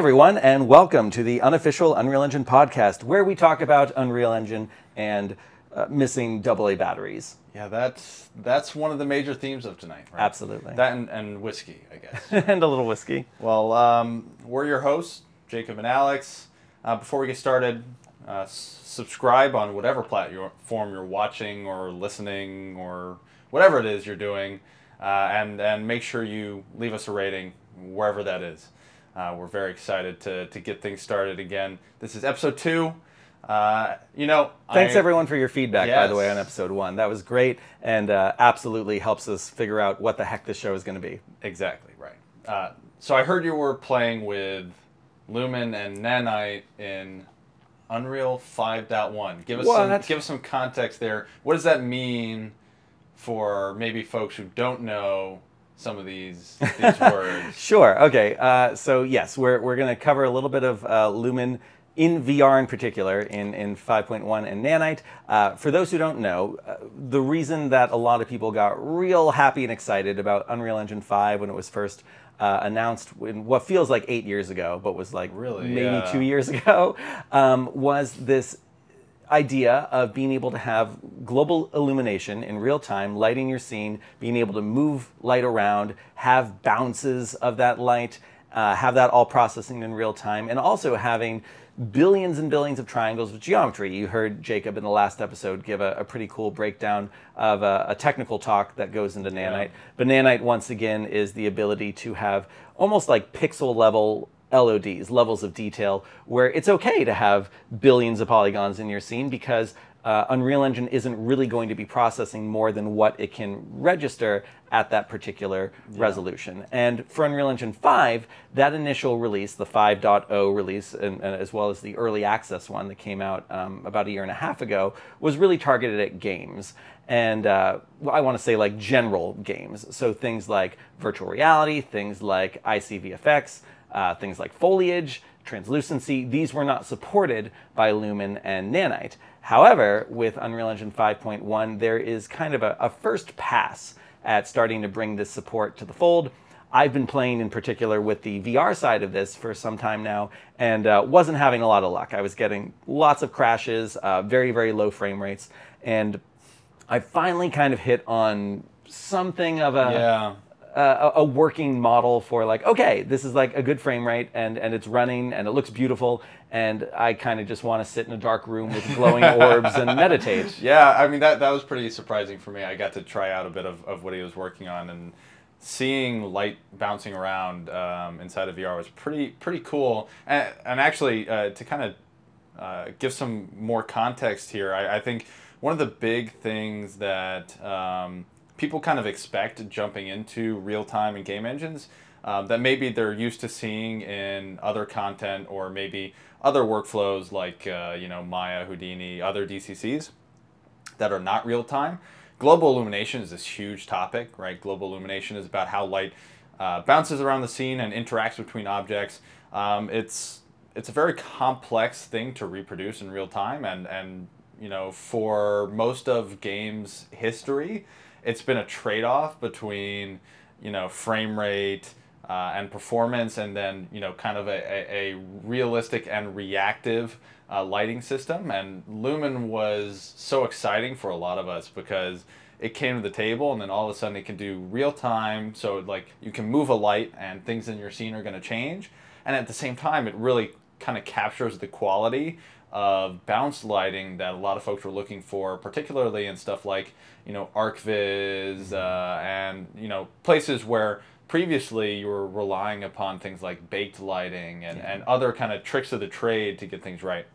everyone, and welcome to the unofficial Unreal Engine podcast, where we talk about Unreal Engine and uh, missing AA batteries. Yeah, that's that's one of the major themes of tonight. Right? Absolutely. That and, and whiskey, I guess. and a little whiskey. well, um, we're your hosts, Jacob and Alex. Uh, before we get started, uh, subscribe on whatever platform you're watching or listening or whatever it is you're doing, uh, and and make sure you leave us a rating wherever that is. Uh, we're very excited to to get things started again. This is episode two. Uh, you know, Thanks I- everyone for your feedback, by the way, on episode one. That was great and uh, absolutely helps us figure out what the heck this show is going to be. Exactly right. Uh, so I heard you were playing with Lumen and Nanite in Unreal 5.1. Give us some give us some context there. What does that mean for maybe folks who don't know some of these these words? Sure. Okay. Uh, so yes, we're, we're going to cover a little bit of uh, Lumen in VR in particular in, in 5.1 and Nanite. Uh, for those who don't know, uh, the reason that a lot of people got real happy and excited about Unreal Engine 5 when it was first uh, announced in what feels like eight years ago, but was like Really? maybe Yeah. two years ago, um, was this idea of being able to have global illumination in real time, lighting your scene, being able to move light around, have bounces of that light, uh, have that all processing in real time, and also having billions and billions of triangles of geometry. You heard Jacob in the last episode give a, a pretty cool breakdown of a, a technical talk that goes into Nanite. But Nanite, once again, is the ability to have almost like pixel level LODs, levels of detail, where it's okay to have billions of polygons in your scene because uh, Unreal Engine isn't really going to be processing more than what it can register at that particular resolution. And for Unreal Engine 5, that initial release, the 5.0 release, and, and as well as the early access one that came out um, about a year and a half ago, was really targeted at games and uh, I want to say like general games. So things like virtual reality, things like ICVFX, uh, things like foliage, translucency, these were not supported by Lumen and Nanite. However, with Unreal Engine 5.1, there is kind of a, a first pass at starting to bring this support to the fold. I've been playing in particular with the VR side of this for some time now and uh, wasn't having a lot of luck. I was getting lots of crashes, uh, very, very low frame rates, and I finally kind of hit on something of a yeah. A, a working model for like okay this is like a good frame rate and and it's running and it looks beautiful and i kind of just want to sit in a dark room with glowing orbs and meditate Yeah, I mean that that was pretty surprising for me. I got to try out a bit of, of what he was working on and seeing light bouncing around um, inside of VR was pretty pretty cool. And, and actually, uh, to kind of uh, give some more context here, I, I think one of the big things that um, people kind of expect jumping into real time and game engines um, that maybe they're used to seeing in other content or maybe other workflows like uh, you know Maya, Houdini, other DCCs that are not real time. Global illumination is this huge topic, right? Global illumination is about how light uh, bounces around the scene and interacts between objects. Um, it's it's a very complex thing to reproduce in real time, and and you know for most of games history, it's been a trade off between you know frame rate. Uh, and performance, and then you know, kind of a, a, a realistic and reactive uh, lighting system. And Lumen was so exciting for a lot of us because it came to the table, and then all of a sudden it can do real time. So like you can move a light, and things in your scene are going to change. And at the same time, it really kind of captures the quality of bounce lighting that a lot of folks were looking for, particularly in stuff like you know ArchViz uh, and you know places where previously you were relying upon things like baked lighting and, and other kind of tricks of the trade to get things right.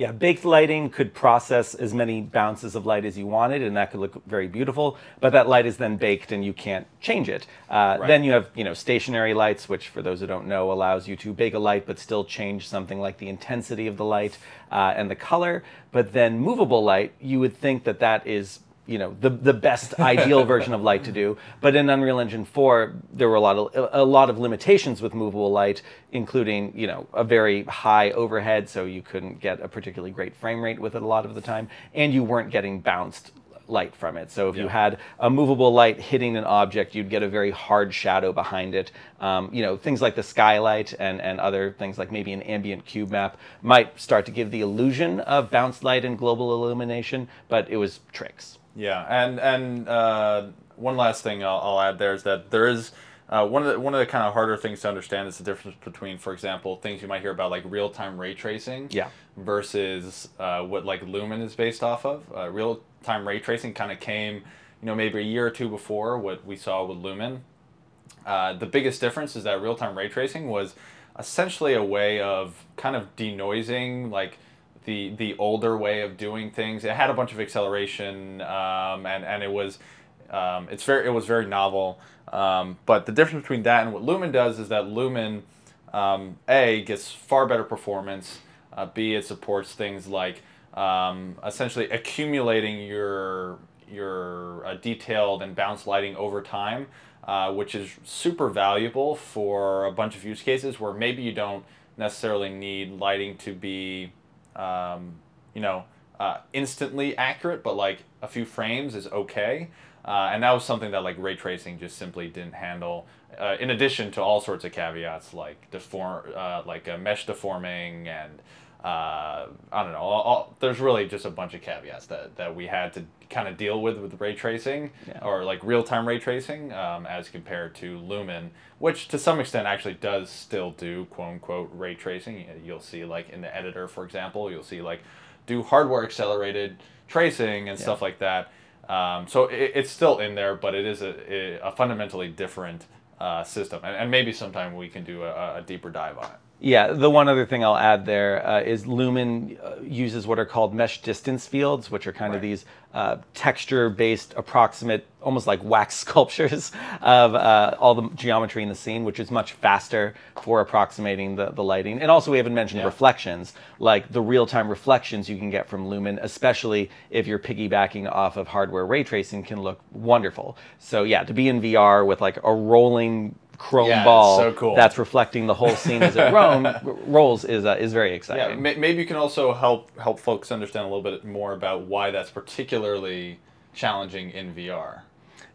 Yeah baked lighting could process as many bounces of light as you wanted and that could look very beautiful but that light is then baked and you can't change it uh, Right. then you have you know stationary lights which for those who don't know allows you to bake a light but still change something like the intensity of the light uh, and the color but then movable light you would think that that is you know the the best ideal version of light to do. But in Unreal Engine 4, there were a lot of a lot of limitations with movable light, including you know a very high overhead, so you couldn't get a particularly great frame rate with it a lot of the time, and you weren't getting bounced light from it. So if you had a movable light hitting an object, you'd get a very hard shadow behind it. Um, you know, things like the skylight and, and other things like maybe an ambient cube map might start to give the illusion of bounced light and global illumination, but it was tricks. Yeah, and and uh, one last thing I'll, I'll add there is that there is uh, one of the one of the kind of harder things to understand is the difference between, for example, things you might hear about like real time ray tracing, Yeah. versus uh, what like Lumen is based off of. Uh, real time ray tracing kind of came, you know, maybe a year or two before what we saw with Lumen. Uh, the biggest difference is that real time ray tracing was essentially a way of kind of denoising like the the older way of doing things. It had a bunch of acceleration um, and and it was um, it's very it was very novel. Um, but the difference between that and what Lumen does is that Lumen um, a gets far better performance. Uh, B it supports things like um, essentially accumulating your your uh, detailed and bounce lighting over time, uh, which is super valuable for a bunch of use cases where maybe you don't necessarily need lighting to be, um, you know, uh, instantly accurate, but like a few frames is okay. Uh, and that was something that like ray tracing just simply didn't handle. Uh, in addition to all sorts of caveats like deform, uh, like uh, mesh deforming and uh, I don't know. All, all, there's really just a bunch of caveats that, that we had to kind of deal with with ray tracing Yeah. or like real time ray tracing um, as compared to Lumen, which to some extent actually does still do quote unquote ray tracing. You'll see like in the editor, for example, you'll see like do hardware accelerated tracing and stuff like that. Um, so it, it's still in there, but it is a, a fundamentally different uh, system, and, and maybe sometime we can do a, a deeper dive on it. Yeah, the one other thing I'll add there uh, is Lumen uh, uses what are called mesh distance fields, which are kind of these uh, texture-based, approximate, almost like wax sculptures of uh, all the geometry in the scene, which is much faster for approximating the, the lighting. And also, we haven't mentioned Yeah. reflections, like the real-time reflections you can get from Lumen, especially if you're piggybacking off of hardware ray tracing, can look wonderful. So yeah, to be in VR with like a rolling chrome Yeah, ball so cool. that's reflecting the whole scene as it roam, rolls is uh, is very Yeah, exciting. may, maybe you can also help help folks understand a little bit more about why that's particularly challenging in VR.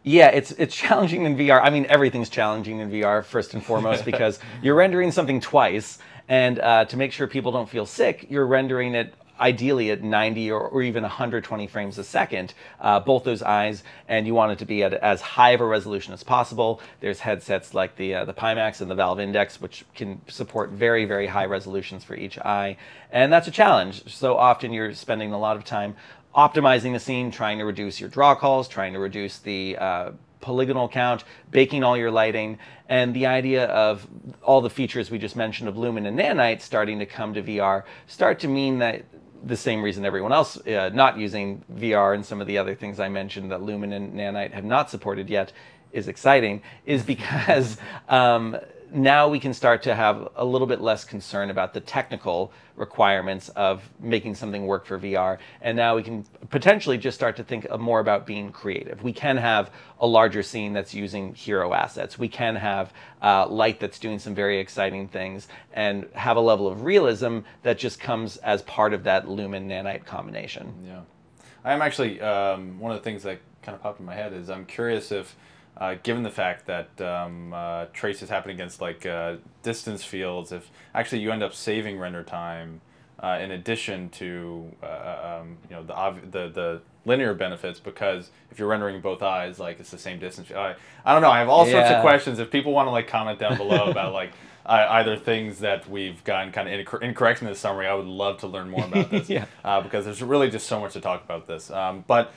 Yeah, it's it's challenging in VR. I mean, everything's challenging in VR first and foremost because you're rendering something twice, and uh, to make sure people don't feel sick, you're rendering it ideally at 90 or, or even 120 frames a second, uh, both those eyes, and you want it to be at as high of a resolution as possible. There's headsets like the uh, the Pimax and the Valve Index, which can support very very high resolutions for each eye, and that's a challenge. So often you're spending a lot of time optimizing the scene, trying to reduce your draw calls, trying to reduce the uh, polygonal count, baking all your lighting, and the idea of all the features we just mentioned of Lumen and Nanite starting to come to VR start to mean that the same reason everyone else uh, not using VR and some of the other things I mentioned that Lumen and Nanite have not supported yet is exciting is because um, now we can start to have a little bit less concern about the technical requirements of making something work for VR. And now we can potentially just start to think more about being creative. We can have a larger scene that's using hero assets. We can have uh, light that's doing some very exciting things and have a level of realism that just comes as part of that lumen nanite combination. Yeah, I'm actually um, one of the things that kind of popped in my head is I'm curious if, uh, given the fact that um, uh, trace is happening against like uh, distance fields, if actually you end up saving render time uh, in addition to uh, um, you know the, obv- the the linear benefits because if you're rendering both eyes like it's the same distance. I, I don't know. I have all sorts of questions. If people want to like comment down below about like. Uh, either things that we've gotten kind of incor- incorrect in this summary, I would love to learn more about this Yeah. uh, because there's really just so much to talk about this. Um, but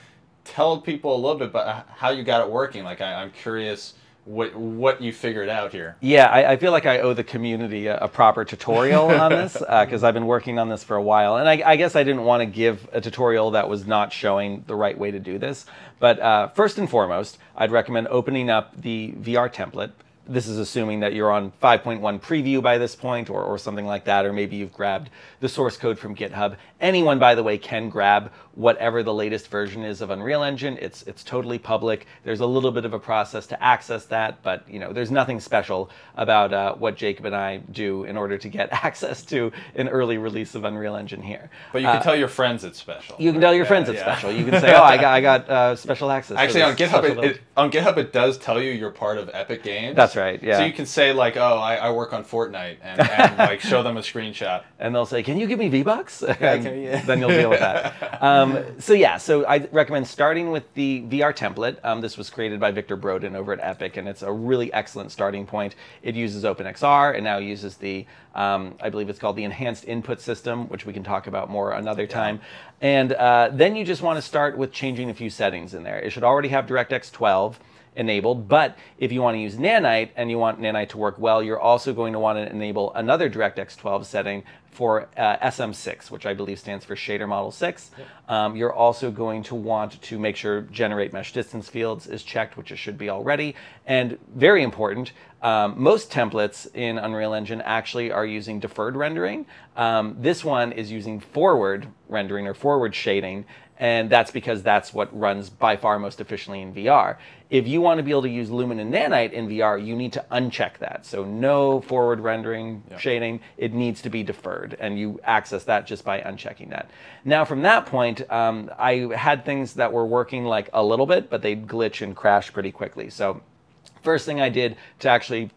tell people a little bit about how you got it working. Like I, I'm curious what what you figured out here. Yeah, I, I feel like I owe the community a, a proper tutorial on this because I've been working on this for a while, and I, I guess I didn't want to give a tutorial that was not showing the right way to do this. But uh, first and foremost, I'd recommend opening up the VR template. This is assuming that you're on 5.1 preview by this point, or, or something like that, or maybe you've grabbed the source code from GitHub. Anyone, by the way, can grab whatever the latest version is of Unreal Engine. It's it's totally public. There's a little bit of a process to access that, but you know, there's nothing special about uh, what Jacob and I do in order to get access to an early release of Unreal Engine here. But you can tell your friends it's special. You can tell your Yeah, friends it's yeah. special. You can say, "Oh, I got I got uh, special access." Actually, on GitHub, it, it, on GitHub, it does tell you you're part of Epic Games. That's right, yeah. So you can say like, "Oh, I, I work on Fortnite," and, and like show them a screenshot. and they'll say, "Can you give me V Bucks?" you- then you'll deal with that. Um, so yeah, so I recommend starting with the VR template. Um, this was created by Victor Brodin over at Epic, and it's a really excellent starting point. It uses OpenXR and now uses the, um, I believe it's called the Enhanced Input System, which we can talk about more another time. And uh, then you just want to start with changing a few settings in there. It should already have DirectX 12 enabled. But if you want to use Nanite and you want Nanite to work well, you're also going to want to enable another DirectX 12 setting for uh, SM6, which I believe stands for Shader Model 6. Um, you're also going to want to make sure Generate Mesh Distance Fields is checked, which it should be already. And very important, um, most templates in Unreal Engine actually are using deferred rendering. Um, this one is using forward rendering or forward shading and that's because that's what runs by far most efficiently in VR. If you want to be able to use Lumen and Nanite in VR, you need to uncheck that. So no forward rendering shading, it needs to be deferred, and you access that just by unchecking that. Now from that point, um, I had things that were working like a little bit, but they'd glitch and crash pretty quickly. So first thing I did to actually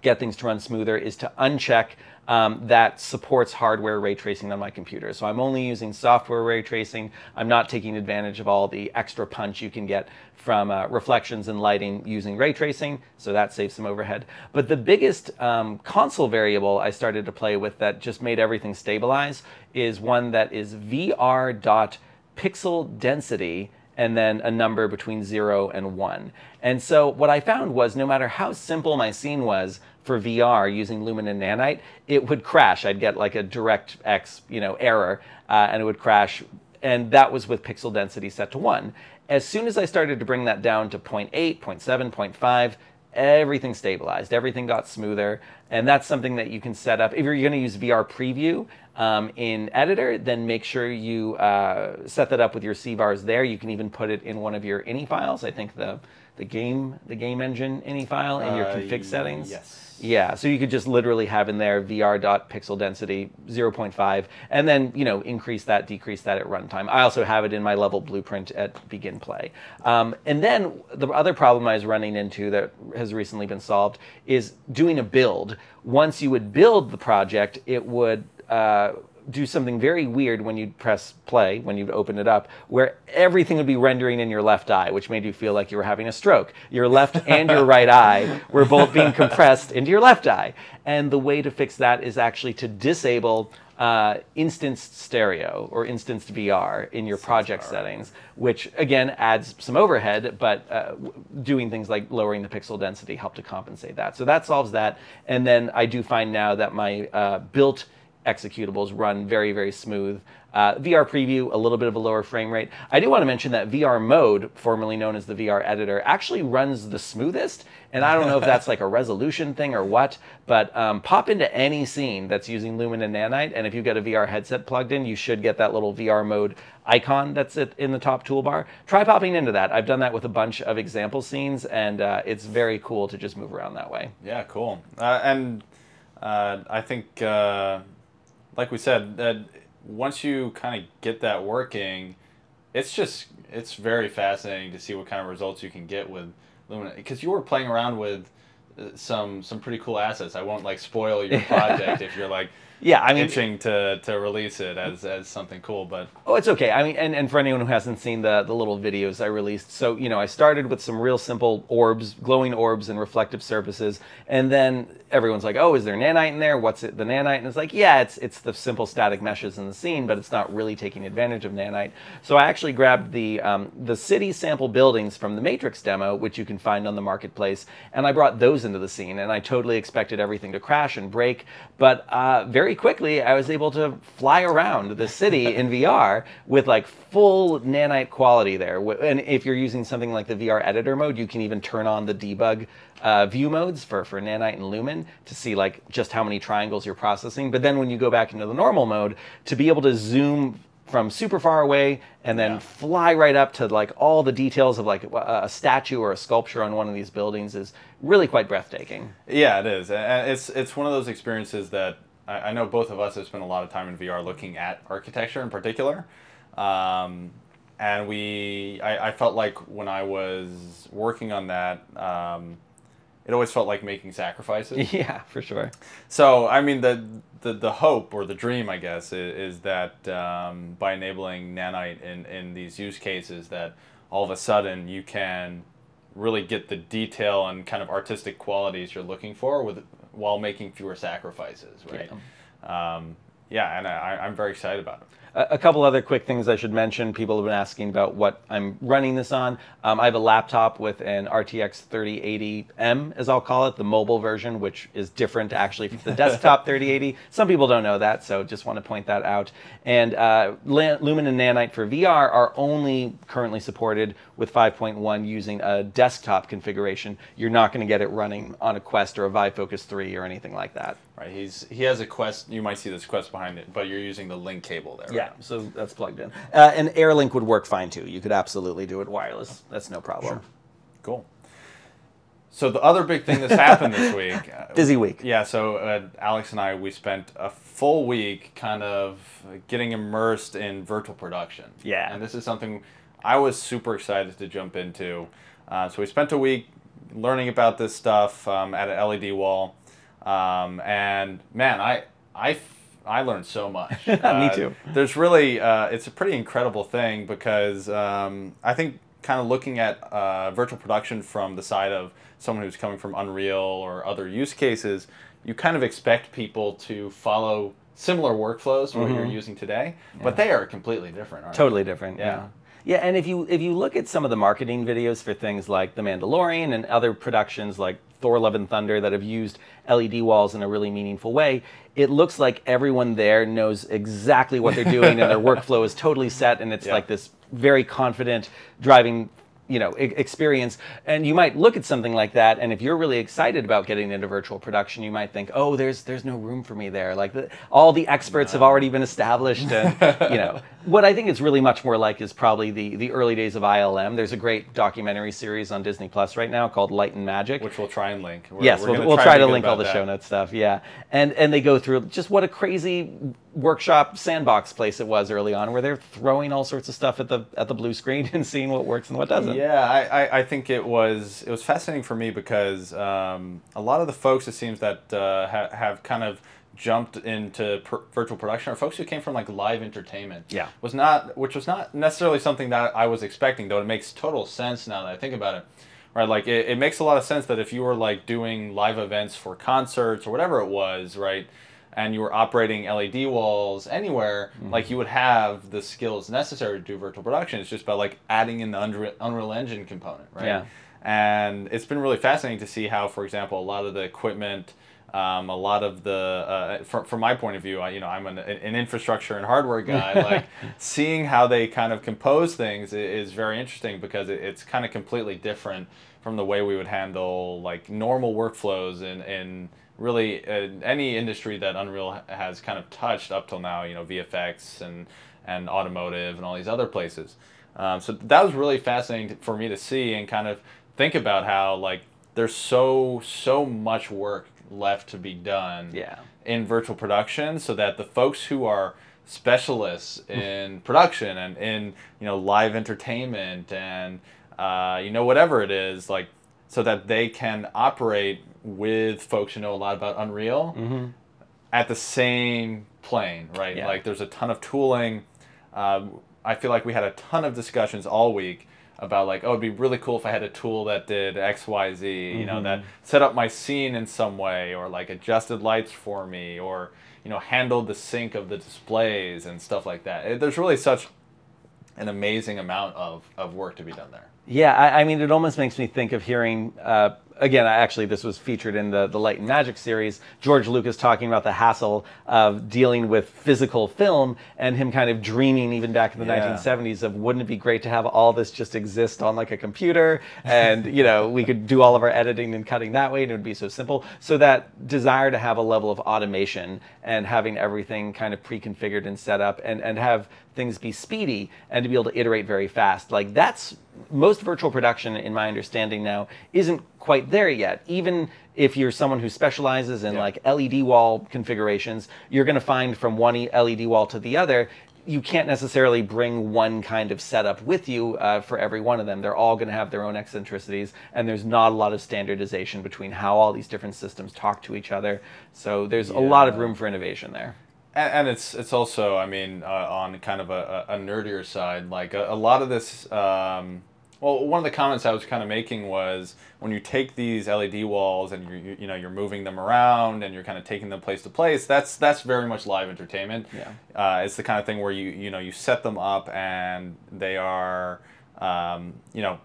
get things to run smoother is to uncheck um, that supports hardware ray tracing on my computer. So I'm only using software ray tracing. I'm not taking advantage of all the extra punch you can get from uh, reflections and lighting using ray tracing. So that saves some overhead. But the biggest um, console variable I started to play with that just made everything stabilize is one that is VR dot pixel density and then a number between zero and one. And so what I found was no matter how simple my scene was for VR using Lumen and Nanite, it would crash. I'd get like a DirectX, you know, error, uh, and it would crash. And that was with pixel density set to one. As soon as I started to bring that down to 0.8, 0.7, 0.5, everything stabilized, everything got smoother, and that's something that you can set up. If you're going to use VR Preview um, in Editor, then make sure you uh, set that up with your CVARs there. You can even put it in one of your ini files. I think the the game the game engine ini file in your Uh, config settings. yes. Yeah, so you could just literally have in there vr.pixel density 0.5 and then, you know, increase that, decrease that at runtime. I also have it in my level blueprint at begin play. Um, and then the other problem I was running into that has recently been solved is doing a build. Once you would build the project, it would uh, do something very weird when you'd press play, when you'd open it up, where everything would be rendering in your left eye, which made you feel like you were having a stroke. Your left and your right eye were both being compressed into your left eye. And the way to fix that is actually to disable uh, instanced stereo or instanced VR in your project settings, which again adds some overhead, but uh, w- doing things like lowering the pixel density help to compensate that. So that solves that. And then I do find now that my uh, built executables run very, very smooth. Uh, VR preview, a little bit of a lower frame rate. I do want to mention that VR mode, formerly known as the VR editor, actually runs the smoothest. And I don't know if that's like a resolution thing or what, but um, pop into any scene that's using Lumen and Nanite, and if you've got a VR headset plugged in, you should get that little VR mode icon that's in the top toolbar. Try popping into that. I've done that with a bunch of example scenes, and uh, it's very cool to just move around that way. Yeah, cool. Uh, and uh, I think, uh, like we said, that once you kind of get that working, it's just it's very fascinating to see what kind of results you can get with Lumina. Because you were playing around with uh, some some pretty cool assets. I won't like spoil your project if you're like Yeah, I mean, itching to, to release it as, as something cool, but Oh, it's okay. I mean, and, and for anyone who hasn't seen the, the little videos I released, so, you know, I started with some real simple orbs, glowing orbs and reflective surfaces. And then everyone's like, oh, is there nanite in there? What's it, the nanite? And it's like, yeah, it's, it's the simple static meshes in the scene, but it's not really taking advantage of nanite. So I actually grabbed the, um, the city sample buildings from the Matrix demo, which you can find on the marketplace, and I brought those into the scene. And I totally expected everything to crash and break. But uh, very quickly, I was able to fly around the city in VR with like full nanite quality there. And if you're using something like the VR editor mode, you can even turn on the debug uh, view modes for, for nanite and lumen to see like just how many triangles you're processing. But then when you go back into the normal mode, to be able to zoom from super far away and then Yeah. fly right up to like all the details of like a a statue or a sculpture on one of these buildings is really quite breathtaking. Yeah, it is, it's it's one of those experiences that I, I know both of us have spent a lot of time in VR looking at architecture in particular, um, and we I, I felt like when I was working on that, um, it always felt like making sacrifices. Yeah, for sure. So I mean the the, the hope or the dream I guess is, is that um, by enabling nanite in, in these use cases that all of a sudden you can really get the detail and kind of artistic qualities you're looking for with while making fewer sacrifices right? Yeah, um, yeah and I, I'm very excited about it A, couple other quick things I should mention. People have been asking about what I'm running this on. Um, I have a laptop with an RTX 3080M, as I'll call it, the mobile version, which is different actually from the desktop 3080. Some people don't know that, so just want to point that out. And uh, Lumen and Nanite for VR are only currently supported with 5.1 using a desktop configuration. You're not going to get it running on a Quest or a Vive Focus 3 or anything like that. Right he's he has a quest you might see this quest behind it but you're using the link cable there Yeah, so that's plugged in. Uh, and AirLink would work fine too. You could absolutely do it wireless. That's no problem. Sure. cool so the other big thing that's happened this week uh, Busy week. Yeah, so uh, Alex and I, we spent a full week kind of getting immersed in virtual production. Yeah. And this is something I was super excited to jump into. Uh, so we spent a week learning about this stuff um, at an LED wall. Um, and man, I I I learned so much. Me too. There's really, uh, it's a pretty incredible thing because um, I think kind of looking at uh, virtual production from the side of someone who's coming from Unreal or other use cases, you kind of expect people to follow similar workflows to what you're using today, but they are completely different. Aren't Totally different. Yeah. Yeah. Yeah, and if you if you look at some of the marketing videos for things like The Mandalorian and other productions like Thor: Love and Thunder that have used LED walls in a really meaningful way, it looks like everyone there knows exactly what they're doing and their workflow is totally set and it's Yeah. like this very confident driving you know experience. And you might look at something like that and if you're really excited about getting into virtual production you might think oh there's there's no room for me there. Like the, all the experts have already been established and you know what i think it's really much more like is probably the the early days of ilm there's a great documentary series on disney plus right now called light and magic Which we'll try and link. We're- yes, we're we'll, we'll try try to link all the show notes stuff. Yeah, and and they go through just what a crazy workshop sandbox place it was early on, where they're throwing all sorts of stuff at the at the blue screen and seeing what works and what doesn't. Yeah, I, I, I think it was it was fascinating for me because um, a lot of the folks it seems that uh, ha- have kind of jumped into per- virtual production are folks who came from like live entertainment. Yeah. was not which was not necessarily something that I was expecting. Though it makes total sense now that I think about it. Right, like it, it makes a lot of sense that if you were like doing live events for concerts or whatever it was, right, and you were operating LED walls anywhere, Mm-hmm. like you would have the skills necessary to do virtual production. It's just about like adding in the Unreal, Unreal Engine component, right? Yeah. And it's been really fascinating to see how, for example, a lot of the equipment, um, a lot of the, uh, from, from my point of view, I, you know, I'm an, an infrastructure and hardware guy. like seeing how they kind of compose things is very interesting because it, it's kind of completely different from the way we would handle like normal workflows in, in really uh, any industry that Unreal has kind of touched up till now, you know, VFX and, and automotive and all these other places. Um, so that was really fascinating for me to see and kind of think about how like there's so so much work left to be done Yeah. in virtual production so that the folks who are specialists in production and in you know live entertainment and uh, you know whatever it is like so that they can operate with folks who know a lot about unreal at the same plane right Yeah. like there's a ton of tooling um, i feel like we had a ton of discussions all week about like oh it'd be really cool if i had a tool that did xyz you know that mm-hmm. set up my scene in some way or like adjusted lights for me or you know handled the sync of the displays and stuff like that. It- there's really such an amazing amount of, of work to be done there Yeah, I, I mean, it almost makes me think of hearing uh, again, actually this was featured in the the Light and Magic series. George Lucas talking about the hassle of dealing with physical film and him kind of dreaming even back in the Yeah. 1970s of wouldn't it be great to have all this just exist on like a computer and you know we could do all of our editing and cutting that way and it would be so simple. So that desire to have a level of automation and having everything kind of pre-configured and set up and and have things be speedy and to be able to iterate very fast. Like that's most virtual production, in my understanding now, isn't quite there yet. Even if you're someone who specializes in Yeah. like LED wall configurations, you're going to find from one LED wall to the other. You can't necessarily bring one kind of setup with you uh, for every one of them. They're all going to have their own eccentricities, and there's not a lot of standardization between how all these different systems talk to each other. So there's a lot of room for innovation there. And, and it's it's also, I mean, uh, on kind of a, a nerdier side, like a, a lot of this. Um, well, one of the comments I was kind of making was when you take these LED walls and you, you know you're moving them around and you're kind of taking them place to place. That's that's very much live entertainment. Yeah. Uh, it's the kind of thing where you you know you set them up and they are um, you know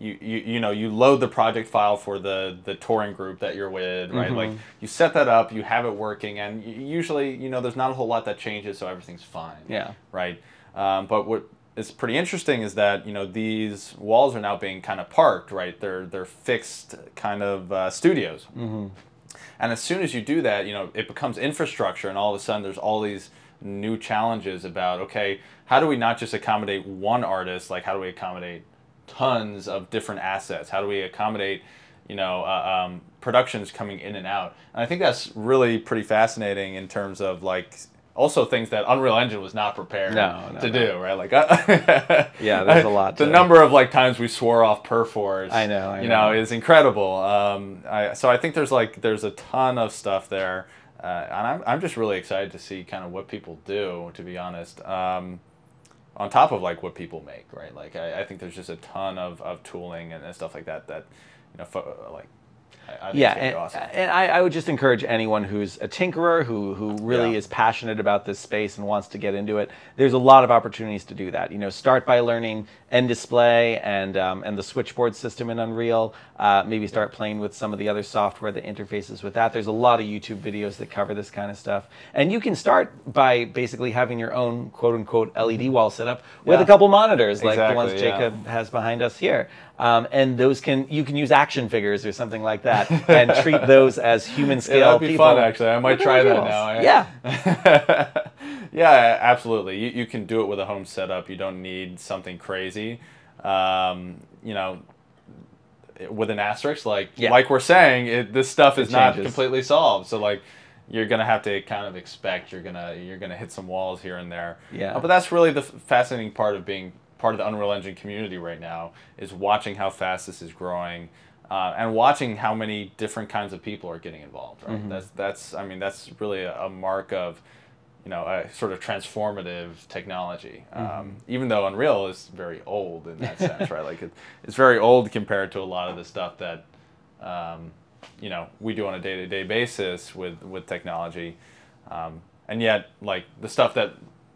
you, you you know you load the project file for the the touring group that you're with right? Like you set that up you have it working and usually you know there's not a whole lot that changes so everything's fine. Yeah. right? Um, but what is pretty interesting is that you know these walls are now being kind of parked right? They're they're fixed kind of uh, studios. And as soon as you do that, you know, it becomes infrastructure, and all of a sudden there's all these new challenges about okay, how do we not just accommodate one artist? Like, how do we accommodate tons of different assets? How do we accommodate, you know, uh, um, productions coming in and out? And I think that's really pretty fascinating in terms of like also things that Unreal Engine was not prepared No, no, to no. do, right? Like, uh, Yeah, there's a lot The number of like times we swore off Perforce, I know, I you know, know. is incredible. Um, I, so I think there's like there's a ton of stuff there, uh, and I'm I'm just really excited to see kind of what people do. To be honest, um, on top of like what people make, right? Like I, I think there's just a ton of, of tooling and, and stuff like that that you know fo- like I, I yeah, it's gonna be and, awesome. and I, I would just encourage anyone who's a tinkerer who who really Yeah. is passionate about this space and wants to get into it. There's a lot of opportunities to do that. You know, start by learning nDisplay and um, and the switchboard system in Unreal. Uh, maybe start playing with some of the other software that interfaces with that. There's a lot of YouTube videos that cover this kind of stuff, and you can start by basically having your own quote unquote LED wall set up with Yeah. a couple monitors like the ones Exactly, yeah. Jacob has behind us here. Um, and those can you can use action figures or something like that and treat those as human scale Yeah, that'd be people. fun actually. I might try that now. Yeah. yeah, absolutely. You, you can do it with a home setup. You don't need something crazy. Um, you know, with an asterisk, like Yeah. like we're saying, it, this stuff is not completely solved. So like, you're gonna have to kind of expect you're gonna you're gonna hit some walls here and there. Yeah. Uh, but that's really the f- fascinating part of being part of the Unreal Engine community right now is watching how fast this is growing. Uh, and watching how many different kinds of people are getting involved, right? Mm-hmm. That's that's I mean that's really a, a mark of, you know, a sort of transformative technology. Mm-hmm. Um, even though Unreal is very old in that sense, right? Like it, it's very old compared to a lot of the stuff that, um, you know, we do on a day to day basis with with technology, um, and yet like the stuff that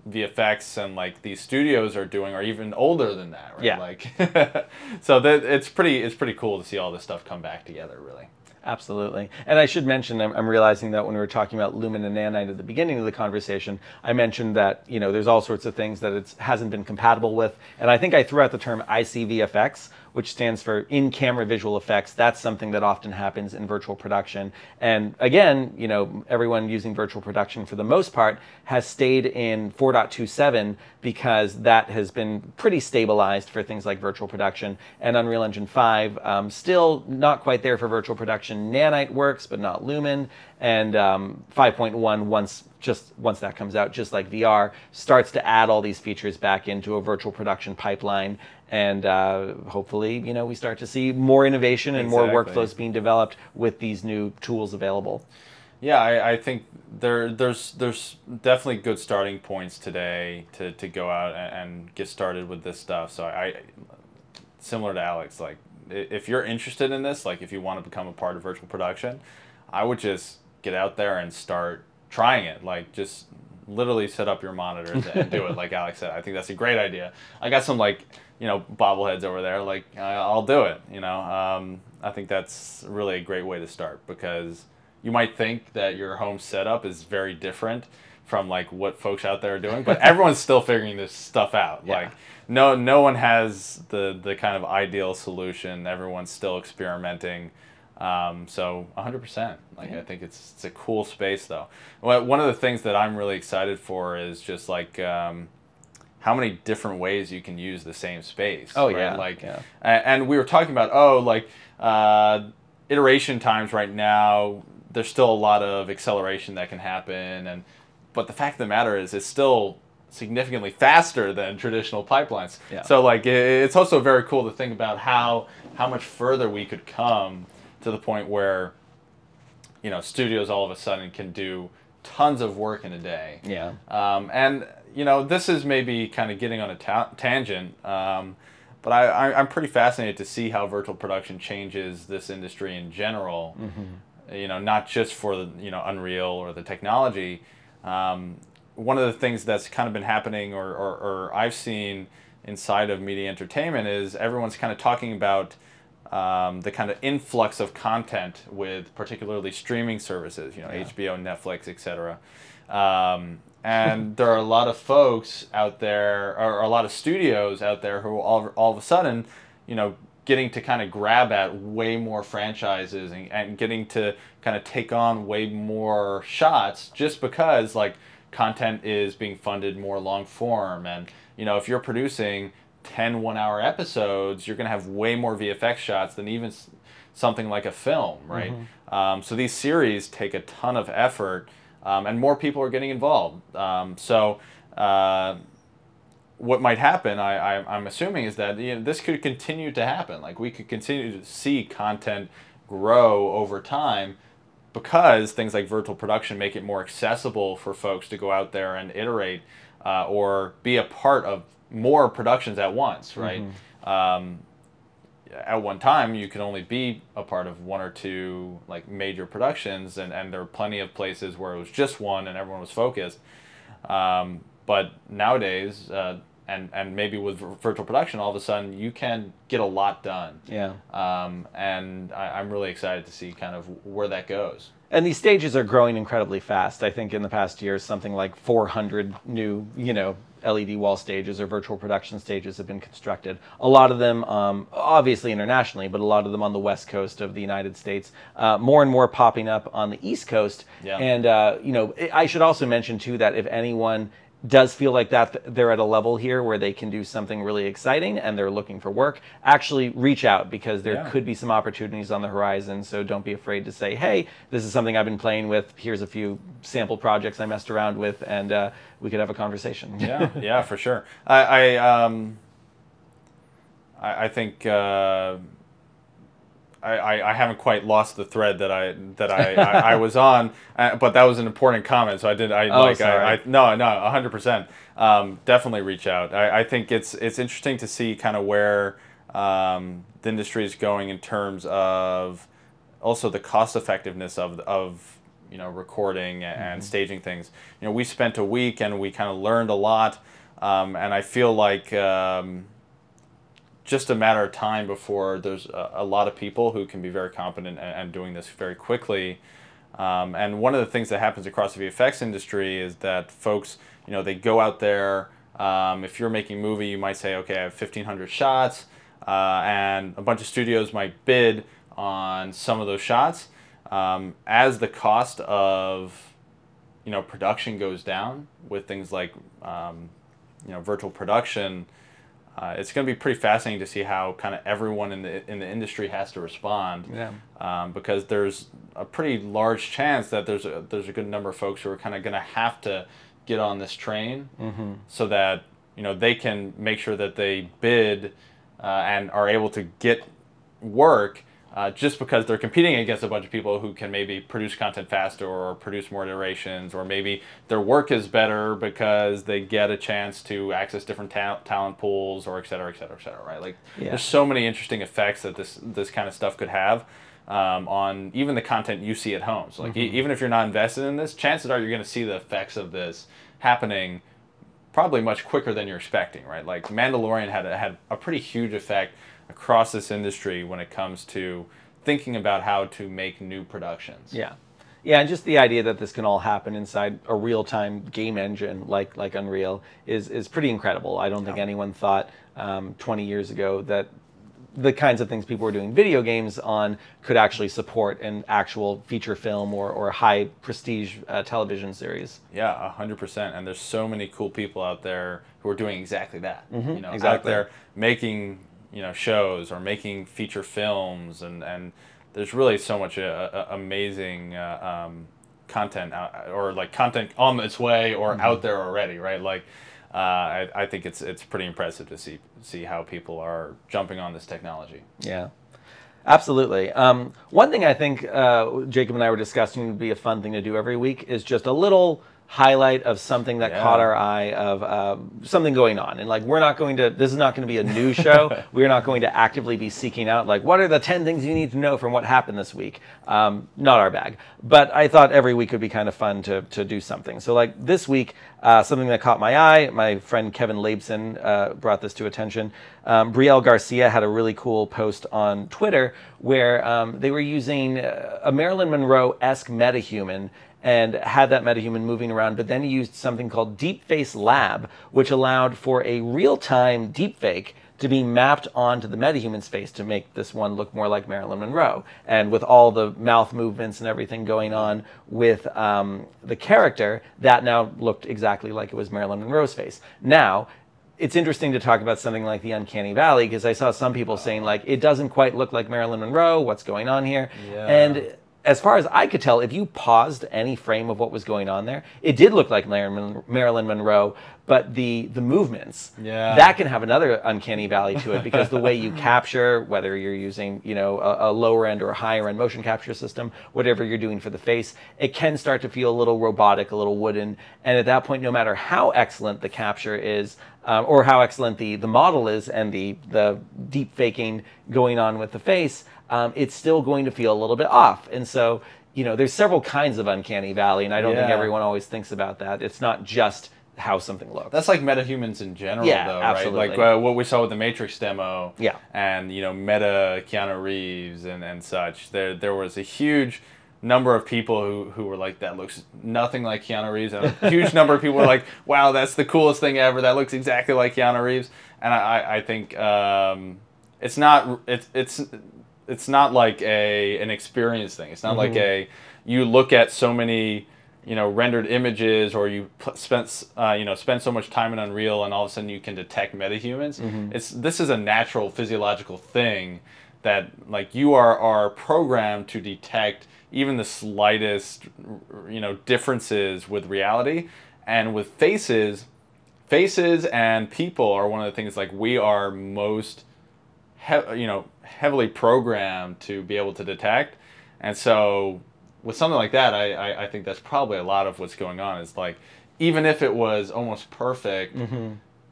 VFX and like these studios are doing are even older than that, right? Yeah. Like, so that it's pretty it's pretty cool to see all this stuff come back together, really. Absolutely. And I should mention, I'm, I'm realizing that when we were talking about Lumen and Nanite at the beginning of the conversation, I mentioned that, you know, there's all sorts of things that it hasn't been compatible with. And I think I threw out the term ICVFX, which stands for in-camera visual effects. That's something that often happens in virtual production. And again, you know, everyone using virtual production for the most part has stayed in 4.27 because that has been pretty stabilized for things like virtual production. And Unreal Engine 5, um, still not quite there for virtual production. Nanite works, but not Lumen. And um, 5.1, once just once that comes out, just like VR, starts to add all these features back into a virtual production pipeline. And uh, hopefully, you know, we start to see more innovation and more workflows being developed with these new tools available. Yeah, I, I think there there's there's definitely good starting points today to, to go out and, and get started with this stuff. So I, similar to Alex, like if you're interested in this, like if you want to become a part of virtual production, I would just get out there and start trying it. Like just literally set up your monitors and do it like Alex said. I think that's a great idea. I got some like you know bobbleheads over there. Like I'll do it. You know, um, I think that's really a great way to start because you might think that your home setup is very different from like what folks out there are doing, but everyone's still figuring this stuff out. Yeah. Like no no one has the the kind of ideal solution. Everyone's still experimenting. Um, so 100%. Like I think it's it's a cool space though. Well, One of the things that I'm really excited for is just like um, how many different ways you can use the same space. Oh, right? yeah, Like yeah. and we were talking about oh like uh, iteration times right now there's still a lot of acceleration that can happen and but the fact of the matter is it's still significantly faster than traditional pipelines Yeah. so like it's also very cool to think about how how much further we could come to the point where you know studios all of a sudden can do tons of work in a day Yeah. um, and you know, this is maybe kind of getting on a ta- tangent, um, but I, I, I'm pretty fascinated to see how virtual production changes this industry in general. You know, not just for the you know Unreal or the technology. Um, one of the things that's kind of been happening, or, or, or I've seen inside of media entertainment, is everyone's kind of talking about um, the kind of influx of content with particularly streaming services, you know, HBO, Netflix, etc. Um, and there are a lot of folks out there, or a lot of studios out there who all, all of a sudden, you know, getting to kind of grab at way more franchises and, and getting to kind of take on way more shots just because like content is being funded more long form and you know if you're producing 10 one hour episodes you're going to have way more vfx shots than even something like a film right? Um, so these series take a ton of effort um, and more people are getting involved. Um, so uh, what might happen, I, I, I'm assuming, is that you know, this could continue to happen. Like we could continue to see content grow over time because things like virtual production make it more accessible for folks to go out there and iterate uh, or be a part of more productions at once, right? Um, at one time, you could only be a part of one or two like major productions, and, and there are plenty of places where it was just one and everyone was focused. Um, but nowadays, uh, and and maybe with virtual production, all of a sudden you can get a lot done. Yeah. Um, and I, I'm really excited to see kind of where that goes. And these stages are growing incredibly fast. I think in the past year, something like 400 new, you know, LED wall stages or virtual production stages have been constructed. A lot of them, um, obviously internationally, but a lot of them on the west coast of the United States. Uh, more and more popping up on the east coast. Yeah. And uh, you know, I- I should also mention too that if anyone does feel like that they're at a level here where they can do something really exciting and they're looking for work, actually reach out because there Yeah. could be some opportunities on the horizon. So don't be afraid to say, hey, this is something I've been playing with. Here's a few sample projects I messed around with, and uh, we could have a conversation. yeah, yeah, for sure. I, I um, I, I think uh, I, I, I haven't quite lost the thread that I that I, I, I was on, uh, but that was an important comment, so I did. I Oh, like. I, I no no hundred percent. Um, definitely reach out. I, I think it's it's interesting to see kind of where um, the industry is going in terms of also the cost effectiveness of of you know recording and, and staging things. You know, we spent a week and we kind of learned a lot, um, and I feel like um, just a matter of time before there's a, a lot of people who can be very competent and, and doing this very quickly. Um, and one of the things that happens across the VFX industry is that folks, you know, they go out there. Um, if you're making a movie, you might say, okay, I have 1,500 shots, uh, and a bunch of studios might bid on some of those shots. Um, as the cost of, you know, production goes down with things like, um, you know, virtual production, uh, it's going to be pretty fascinating to see how kind of everyone in the in the industry has to respond. Yeah. Um, because there's a pretty large chance that there's a there's a good number of folks who are kind of going to have to get on this train so that you know they can make sure that they bid uh, and are able to get work uh, just because they're competing against a bunch of people who can maybe produce content faster or produce more iterations or maybe their work is better because they get a chance to access different ta- talent pools or et cetera, et cetera, et cetera, right? Like Yeah. there's so many interesting effects that this this kind of stuff could have um, on even the content you see at home. So like e- even if you're not invested in this, chances are you're going to see the effects of this happening probably much quicker than you're expecting, right? Like Mandalorian had a, had a pretty huge effect across this industry when it comes to thinking about how to make new productions. Yeah. Yeah, and just the idea that this can all happen inside a real-time game engine like like Unreal is is pretty incredible. I don't think anyone thought um, 20 years ago that the kinds of things people were doing video games on could actually support an actual feature film or, or high prestige uh, television series. Yeah, hundred percent. And there's so many cool people out there who are doing exactly that. you know, out there making you know shows or making feature films, and and there's really so much uh, uh, amazing uh, um, content out, or like content on its way or out there already, right? Like. Uh, I, I think it's it's pretty impressive to see see how people are jumping on this technology. Yeah, absolutely. Um, one thing I think uh, Jacob and I were discussing would be a fun thing to do every week is just a little highlight of something that Yeah. caught our eye of um, something going on. And like we're not going to this is not going to be a news show. We're not going to actively be seeking out like what are the 10 things you need to know from what happened this week? Um, not our bag. But i thought every week would be kind of fun to, to do something. So like this week uh, something that caught my eye my friend kevin labson uh, brought this to attention. Um, brielle garcia had a really cool post on twitter where um, they were using uh, a marilyn monroe-esque metahuman and had that metahuman moving around, but then he used something called DeepFace Lab, which allowed for a real-time deepfake to be mapped onto the metahuman's face to make this one look more like Marilyn Monroe. And with all the mouth movements and everything going on with um, the character, that now looked exactly like it was Marilyn Monroe's face. Now, it's interesting to talk about something like the uncanny valley because I saw some people saying like it doesn't quite look like Marilyn Monroe. What's going on here? Yeah. And as far as I could tell, if you paused any frame of what was going on there, it did look like Marilyn, Marilyn Monroe, but the the movements Yeah. that can have another uncanny valley to it because the way you capture, whether you're using you know a, a lower end or a higher end motion capture system, whatever you're doing for the face, it can start to feel a little robotic, a little wooden, and at that point, no matter how excellent the capture is. Um, or how excellent the, the model is and the, the deep faking going on with the face, um, it's still going to feel a little bit off. And so, you know, there's several kinds of uncanny valley, and I don't think everyone always thinks about that. It's not just how something looks. That's like metahumans in general, Yeah, though, absolutely. right? Like uh, what we saw with the Matrix demo, Yeah. and you know, meta Keanu Reeves and, and such. There there was a huge number of people who, who were like, that looks nothing like Keanu Reeves, and a huge number of people were like, wow, that's the coolest thing ever. That looks exactly like Keanu Reeves. And I, I, I think um, it's not it's it's it's not like a an experience thing. It's not like a you look at so many you know rendered images or you pl- spent uh, you know spend so much time in Unreal and all of a sudden you can detect metahumans. It's this is a natural physiological thing that like you are are programmed to detect even the slightest you know differences with reality and with faces faces and people are one of the things like we are most he- you know heavily programmed to be able to detect and so with something like that I, I, I think that's probably a lot of what's going on is like even if it was almost perfect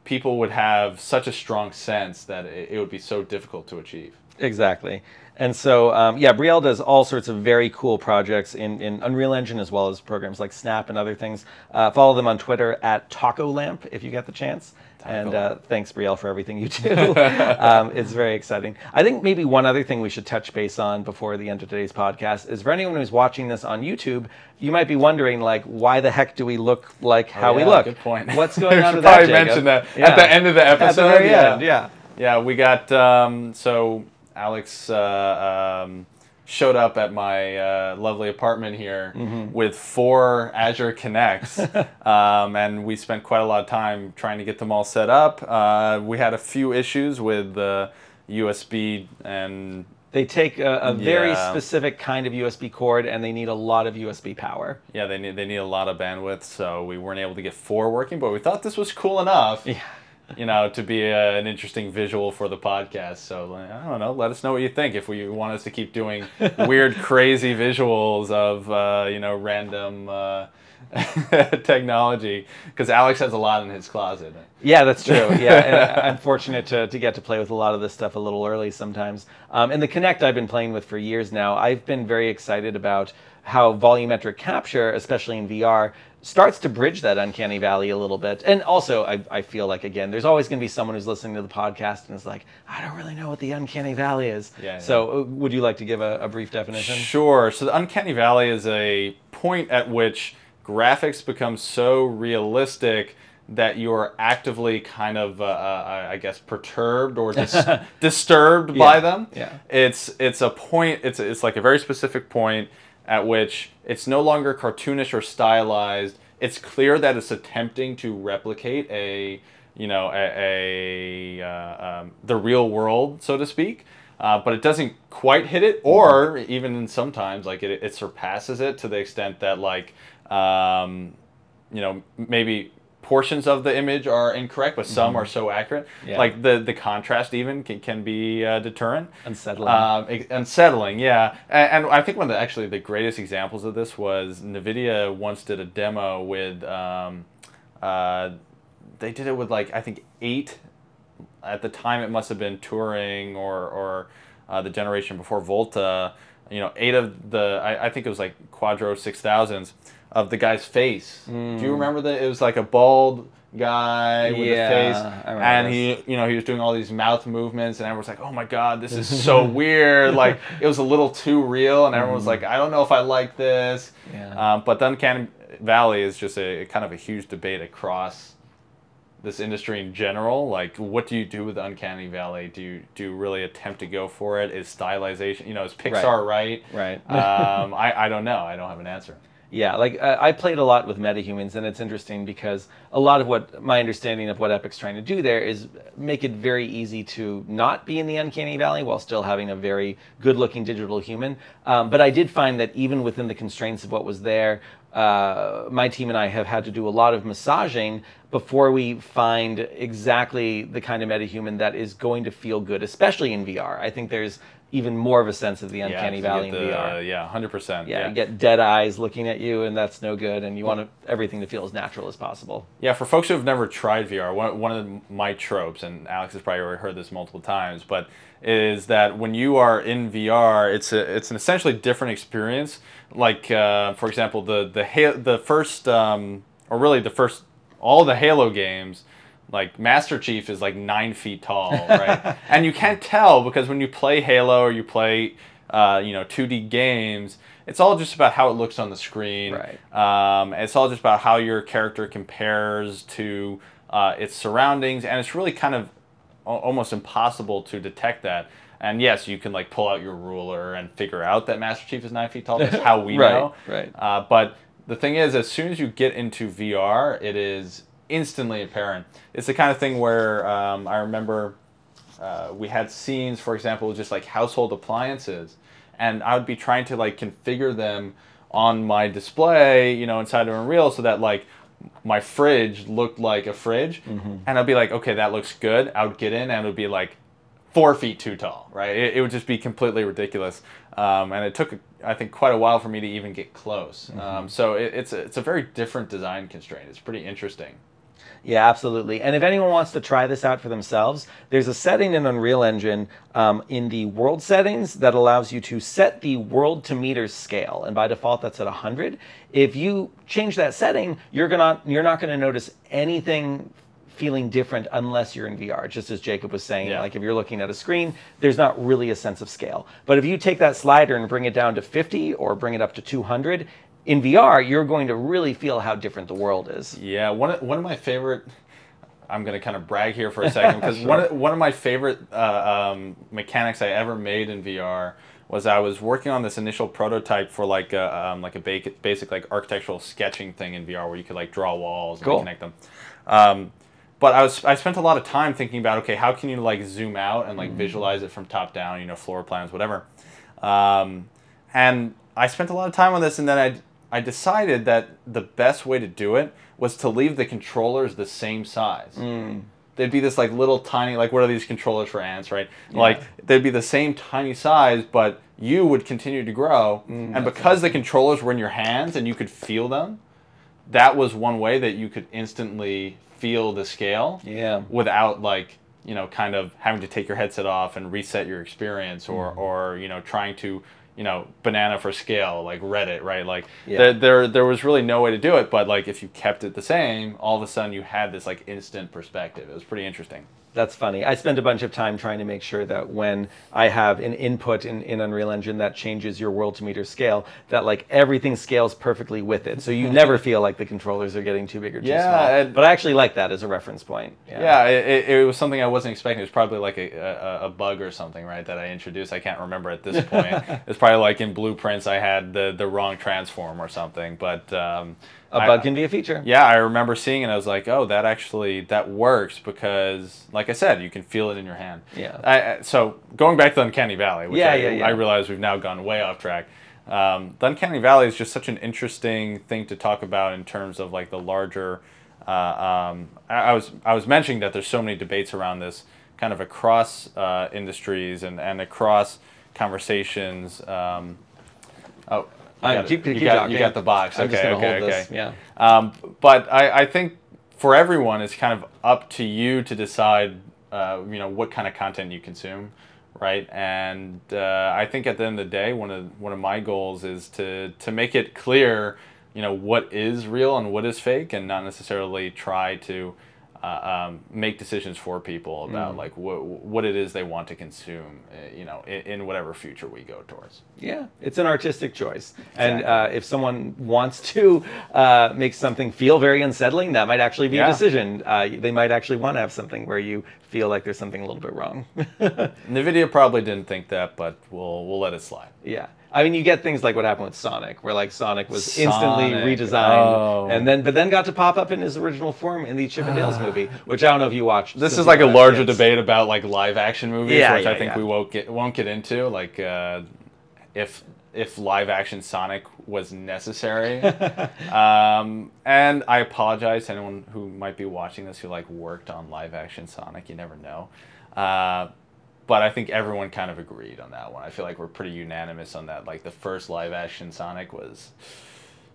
people would have such a strong sense that it, it would be so difficult to achieve Exactly. And so, um, yeah, Brielle does all sorts of very cool projects in, in Unreal Engine as well as programs like Snap and other things. Uh, follow them on Twitter at Taco Lamp if you get the chance. And uh, thanks, Brielle, for everything you do. um, it's very exciting. I think maybe one other thing we should touch base on before the end of today's podcast is for anyone who's watching this on YouTube, you might be wondering, like, why the heck do we look like how we yeah, look? good point. What's going on with that? probably Jacob? mention that Yeah. at the end of the episode the yeah. end, yeah. Yeah, we got um, so Alex uh, um, showed up at my uh, lovely apartment here Mm-hmm. with four Azure Kinects, um, and we spent quite a lot of time trying to get them all set up. Uh, we had a few issues with the USB and They take a, a very Yeah. specific kind of USB cord and they need a lot of USB power. yeah, they need they need a lot of bandwidth, so we weren't able to get four working, but we thought this was cool enough. Yeah. You know, to be a, an interesting visual for the podcast. So I don't know. Let us know what you think. If we want us to keep doing weird, crazy visuals of uh, you know random uh, technology, because Alex has a lot in his closet. Yeah, that's true. Yeah, and I'm fortunate to, to get to play with a lot of this stuff a little early sometimes. Um, and the Kinect I've been playing with for years now, I've been very excited about how volumetric capture, especially in VR, starts to bridge that uncanny valley a little bit. And also, I, I feel like, again, there's always going to be someone who's listening to the podcast and is like, I don't really know what the uncanny valley is. Yeah, so, uh, would you like to give a, a brief definition? Sure. So, the uncanny valley is a point at which graphics become so realistic that you're actively kind of, uh, uh, I guess, perturbed or dis- disturbed by them. yeah. It's it's a point. It's it's like a very specific point at which it's no longer cartoonish or stylized. It's clear that it's attempting to replicate a you know a, a uh, um, the real world, so to speak. Uh, but it doesn't quite hit it, or even sometimes like it, it surpasses it to the extent that like um, you know maybe portions of the image are incorrect, but some are so accurate. Yeah. Like the the contrast even can, can be uh, deterrent. Unsettling. Um, unsettling, yeah. And, and I think one of the actually the greatest examples of this was NVIDIA once did a demo with, um, uh, they did it with like, I think eight, at the time it must have been Turing or, or uh, the generation before Volta, you know, eight of the, I, I think it was like Quadro 6000s of the guy's face. Do you remember that? It was like a bald guy with Yeah, a face. I remember And this. he you know, he was doing all these mouth movements, and everyone's like, "Oh my god, this is so weird!" Like it was a little too real, and everyone was like, "I don't know if I like this." Yeah. Um, but the Uncanny Valley is just a kind of a huge debate across this industry in general. Like, what do you do with Uncanny Valley? Do you do you really attempt to go for it? Is stylization, you know, is Pixar right? Right. um, I I don't know. I don't have an answer. Yeah, like uh, I played a lot with metahumans, and it's interesting because a lot of what my understanding of what Epic's trying to do there is make it very easy to not be in the uncanny valley while still having a very good-looking digital human. Um, but I did find that even within the constraints of what was there, uh, my team and I have had to do a lot of massaging before we find exactly the kind of metahuman that is going to feel good, especially in VR. I think there's even more of a sense of the uncanny you valley get in the- VR. Yeah, hundred percent. Yeah, you get dead eyes looking at you, and that's no good. And you want to, everything to feel as natural as possible. Yeah, for folks who have never tried VR, one, one of my tropes, and Alex has probably already heard this multiple times, but is that when you are in VR, it's a it's an essentially different experience. Like uh, for example, the the Ha- the first um, or really the first all the Halo games. Like Master Chief is like nine feet tall, right? and you can't tell because when you play Halo or you play, uh, you know, 2D games, it's all just about how it looks on the screen. Right. Um, it's all just about how your character compares to uh, its surroundings, and it's really kind of al- almost impossible to detect that. And yes, you can like pull out your ruler and figure out that Master Chief is nine feet tall. That's how we Right, know. right. Uh, but the thing is, as soon as you get into VR, it is instantly apparent. It's the kind of thing where um, I remember uh, we had scenes, for example, just like household appliances, and I would be trying to like configure them on my display, you know, inside of Unreal, so that like my fridge looked like a fridge, and I'd be like, okay, that looks good. I would get in, and it would be like four feet too tall, right? It, it would just be completely ridiculous, um, and it took I think quite a while for me to even get close. Um, so it, it's a, it's a very different design constraint. It's pretty interesting. Yeah, absolutely. And if anyone wants to try this out for themselves, there's a setting in Unreal Engine um, in the world settings that allows you to set the world to meters scale, and by default that's at 100. If you change that setting, you're gonna you're not gonna notice anything feeling different unless you're in VR. Just as Jacob was saying, Yeah. like if you're looking at a screen, there's not really a sense of scale. But if you take that slider and bring it down to 50 or bring it up to 200. In VR, you're going to really feel how different the world is. Yeah, one of, one of my favorite. I'm gonna kind of brag here for a second because one of, one of my favorite uh, um, mechanics I ever made in VR was I was working on this initial prototype for like a um, like a ba- basic like architectural sketching thing in VR where you could like draw walls and Cool. connect them. Um, but I was I spent a lot of time thinking about okay how can you like zoom out and like visualize it from top down you know floor plans whatever, um, and I spent a lot of time on this and then I I decided that the best way to do it was to leave the controllers the same size. They'd be this like little tiny like what are these controllers for ants right? Like they'd be the same tiny size but you would continue to grow and because the controllers were in your hands and you could feel them that was one way that you could instantly feel the scale Yeah. without like you know kind of having to take your headset off and reset your experience or Mm-hmm. or you know trying to you know, banana for scale, like Reddit, right? Like Yeah. there, there, there was really no way to do it, but like if you kept it the same, all of a sudden you had this like instant perspective. It was pretty interesting. That's funny. I spend a bunch of time trying to make sure that when I have an input in, in Unreal Engine that changes your world to meter scale, that like everything scales perfectly with it. So you never feel like the controllers are getting too big or too Yeah, small. and- but I actually like that as a reference point. Yeah, it, it, it was something I wasn't expecting. It was probably like a, a, a bug or something, right? That I introduced. I can't remember at this point. it's probably like in blueprints I had the, the wrong transform or something. But um, A I- bug can be a feature. Yeah, I remember seeing it. I was like, oh, that actually that works because, like I said, you can feel it in your hand. Yeah. I, I- so going back to Uncanny Valley, which Yeah, I, yeah, yeah. I realize we've now gone way off track. Um, the Uncanny Valley is just such an interesting thing to talk about in terms of like the larger. Uh, um, I, was I was mentioning that there's so many debates around this kind of across uh, industries and, and across conversations. Um, oh, I- got it. keep- you, keep got, you got the box. I'm okay, just gonna okay, hold okay. this. Yeah. Um, but I, I think for everyone, it's kind of up to you to decide, uh, you know, what kind of content you consume, right? And uh, I think at the end of the day, one of one of my goals is to to make it clear, you know, what is real and what is fake, and not necessarily try to. Uh, um, make decisions for people about like what what it is they want to consume, uh, you know, in, in whatever future we go towards. Yeah, it's an artistic choice. And uh, if someone wants to uh, make something feel very unsettling, that might actually be Yeah. a decision. Uh, they might actually want to have something where you feel like there's something a little bit wrong. Nvidia probably didn't think that, but we'll we'll let it slide. yeah. I mean, you get things like what happened with Sonic, where like Sonic was instantly redesigned, Oh. and then but then got to pop up in his original form in the Chip and Dale's movie, which I don't know if you watched. This is like a larger kids. debate about like live action movies, Yeah, which yeah, I think yeah. we won't get won't get into. Like uh, if if live action Sonic was necessary. um, and I apologize to anyone who might be watching this who like worked on live action Sonic. You never know. Uh, but I think everyone kind of agreed on that one. I feel like we're pretty unanimous on that. Like the first live action Sonic was,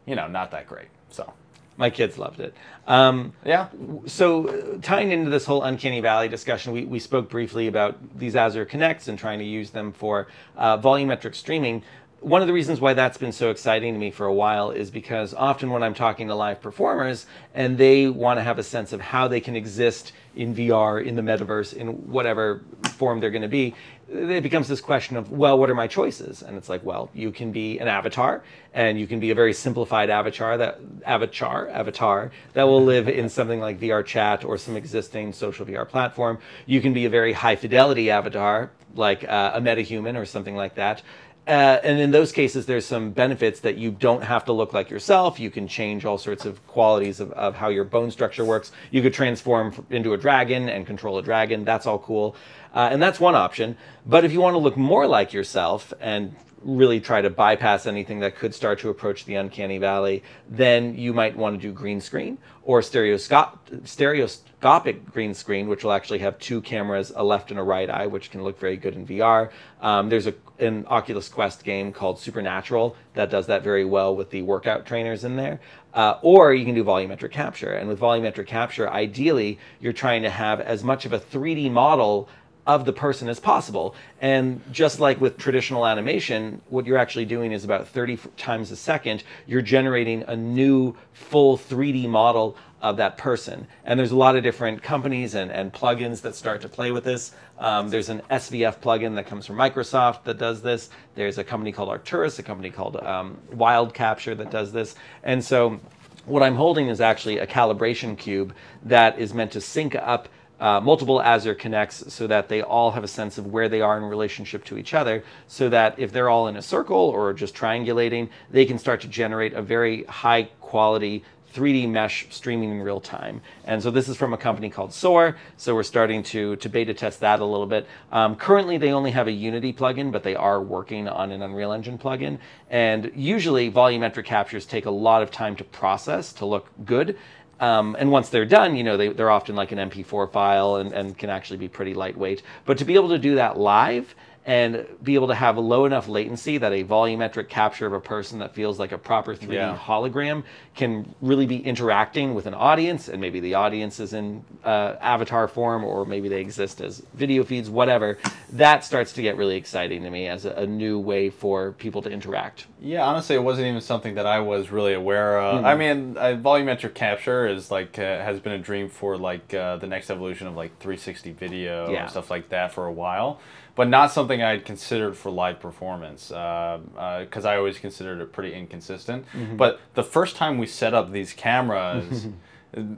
you know, not that great. So My kids loved it. Um, yeah, so tying into this whole uncanny valley discussion we, we spoke briefly about these azure kinects and trying to use them for uh, volumetric streaming one of the reasons why that's been so exciting to me for a while is because often when i'm talking to live performers and they want to have a sense of how they can exist in vr in the metaverse in whatever form they're going to be it becomes this question of well what are my choices? And it's like well you can be an avatar and you can be a very simplified avatar that avatar avatar that will live in something like vr chat or some existing social vr platform. You can be a very high fidelity avatar like uh, a metahuman or something like that uh, and in those cases, there's some benefits that you don't have to look like yourself. You can change all sorts of qualities of, of how your bone structure works. You could transform into a dragon and control a dragon. That's all cool. Uh, and that's one option. But if you want to look more like yourself and really try to bypass anything that could start to approach the uncanny valley, then you might want to do green screen or stereoscop- stereoscopic green screen, which will actually have two cameras, a left and a right eye, which can look very good in VR. Um, there's a, an Oculus Quest game called Supernatural that does that very well with the workout trainers in there. Uh, or you can do volumetric capture. And with volumetric capture, ideally, you're trying to have as much of a 3D model of the person as possible. And just like with traditional animation, what you're actually doing is about 30 times a second, you're generating a new full 3D model of that person. And there's a lot of different companies and, and plugins that start to play with this. Um, there's an SVF plugin that comes from Microsoft that does this. There's a company called Arcturus, a company called um, Wild Capture that does this. And so what I'm holding is actually a calibration cube that is meant to sync up uh, multiple Azure Kinects so that they all have a sense of where they are in relationship to each other, so that if they're all in a circle or just triangulating, they can start to generate a very high quality 3D mesh streaming in real time. And so this is from a company called Soar. So we're starting to, to beta test that a little bit. Um, currently, they only have a Unity plugin, but they are working on an Unreal Engine plugin. And usually, volumetric captures take a lot of time to process to look good. Um, and once they're done, you know, they, they're often like an MP4 file and, and can actually be pretty lightweight. But to be able to do that live and be able to have a low enough latency that a volumetric capture of a person that feels like a proper 3D Yeah. hologram can really be interacting with an audience, and maybe the audience is in uh, avatar form, or maybe they exist as video feeds, whatever. That starts to get really exciting to me as a, a new way for people to interact. Yeah, honestly, it wasn't even something that I was really aware of. Hmm. I mean, uh, volumetric capture is like uh, has been a dream for like uh, the next evolution of like 360 video Yeah. and stuff like that for a while, but not something I'd considered for live performance because I always considered it pretty inconsistent. Mm-hmm. But the first time we set up these cameras.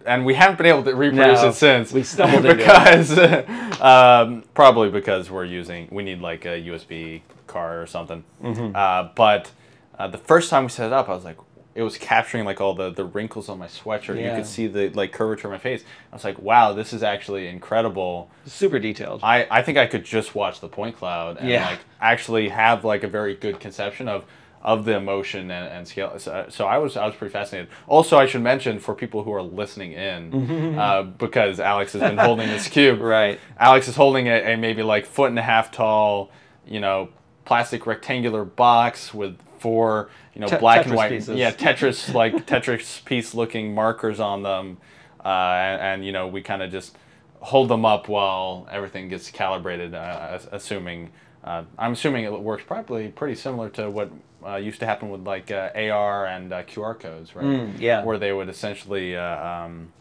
And we haven't been able to reproduce No, it since. we stumbled into it. because um, probably because we're using we need like a USB card or something. Mm-hmm. Uh, but uh, the first time we set it up, I was like, it was capturing like all the the wrinkles on my sweatshirt. You could see the like curvature of my face. I was like, wow, this is actually incredible. Super detailed. I, I think I could just watch the point cloud and Yeah. like actually have like a very good conception of of the emotion and, and scale. So, so I was I was pretty fascinated. Also, I should mention for people who are listening in, uh, because Alex has been holding this cube. Right. Alex is holding a, a maybe like foot and a half tall, you know, plastic rectangular box with four, you know, Te- black and white, pieces. yeah, Tetris like Tetris piece looking markers on them, uh, and, and you know we kind of just hold them up while everything gets calibrated. Uh, assuming, uh, I'm assuming it works probably pretty similar to what uh, used to happen with like uh, AR and uh, QR codes, right? Mm, yeah. Where they would essentially uh, um,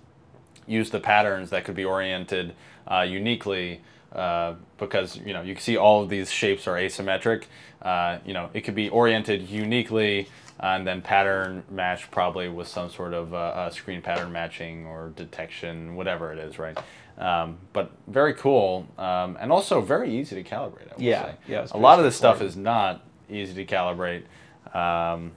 use the patterns that could be oriented uh, uniquely uh, because you know you can see all of these shapes are asymmetric. Uh, you know it could be oriented uniquely and then pattern match probably with some sort of uh, uh, screen pattern matching or detection, whatever it is, right? Um, but very cool um, and also very easy to calibrate. I would Yeah, say. yeah, a lot of this stuff is not easy to calibrate. Um,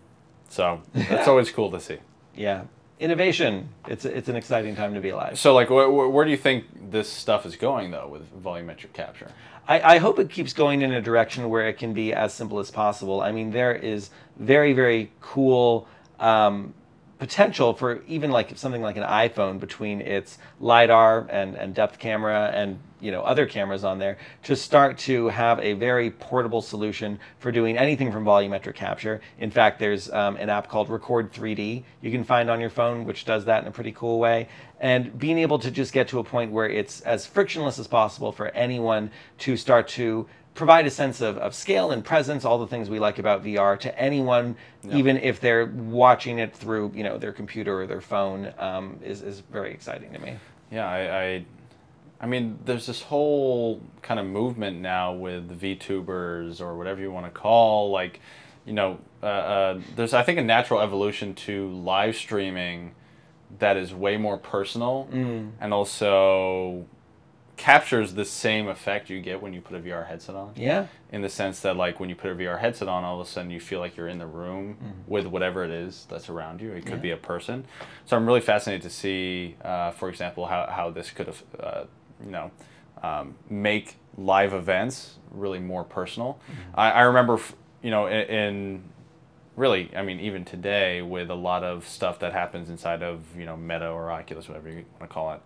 so that's always cool to see. Yeah. Innovation. It's it's an exciting time to be alive. So, like, wh- wh- where do you think this stuff is going, though, with volumetric capture? I, I hope it keeps going in a direction where it can be as simple as possible. I mean, there is very, very cool um, potential for even like something like an iPhone between its lidar and, and depth camera and you know other cameras on there to start to have a very portable solution for doing anything from volumetric capture. In fact, there's um, an app called Record 3D you can find on your phone, which does that in a pretty cool way. And being able to just get to a point where it's as frictionless as possible for anyone to start to provide a sense of, of scale and presence, all the things we like about VR to anyone, even if they're watching it through you know their computer or their phone, um, is, is very exciting to me. Yeah, I, I, I mean, there's this whole kind of movement now with VTubers or whatever you want to call, like, you know, uh, uh, there's I think a natural evolution to live streaming that is way more personal and also captures the same effect you get when you put a VR headset on. Yeah. in the sense that like when you put a VR headset on, all of a sudden you feel like you're in the room with whatever it is that's around you. It could Yeah. be a person. So I'm really fascinated to see, uh, for example, how, how this could have, uh, you know, um, make live events really more personal. I, I remember, you know, in, in really, I mean, even today with a lot of stuff that happens inside of, you know, Meta or Oculus, whatever you want to call it,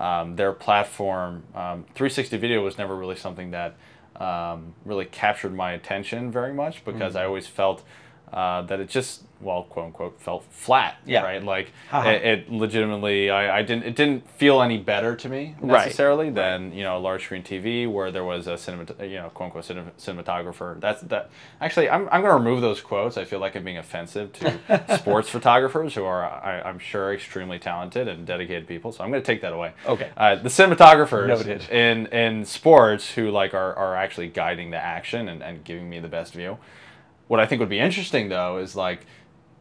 um, their platform, um, 360 video was never really something that um, really captured my attention very much because I always felt uh, that it just, well, quote unquote, felt flat, Yeah. right? Like Haha. it, it legitimately, I, I didn't, it didn't feel any better to me Right. necessarily than you know a large screen TV where there was a cinemat, you know, quote unquote cine- cinematographer. That's that. Actually, I'm, I'm going to remove those quotes. I feel like I'm being offensive to sports photographers who are, I, I'm sure, extremely talented and dedicated people. So I'm going to take that away. Okay. Uh, the cinematographers Noted. in in sports who like are, are actually guiding the action and, and giving me the best view. What I think would be interesting though is like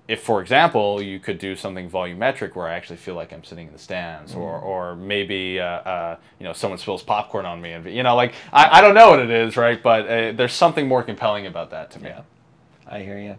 if, for example, you could do something volumetric where I actually feel like I'm sitting in the stands, or Mm-hmm. or maybe uh, uh, you know someone spills popcorn on me, and you know like I, I don't know what it is, right? But uh, there's something more compelling about that to me. Yeah, I hear you.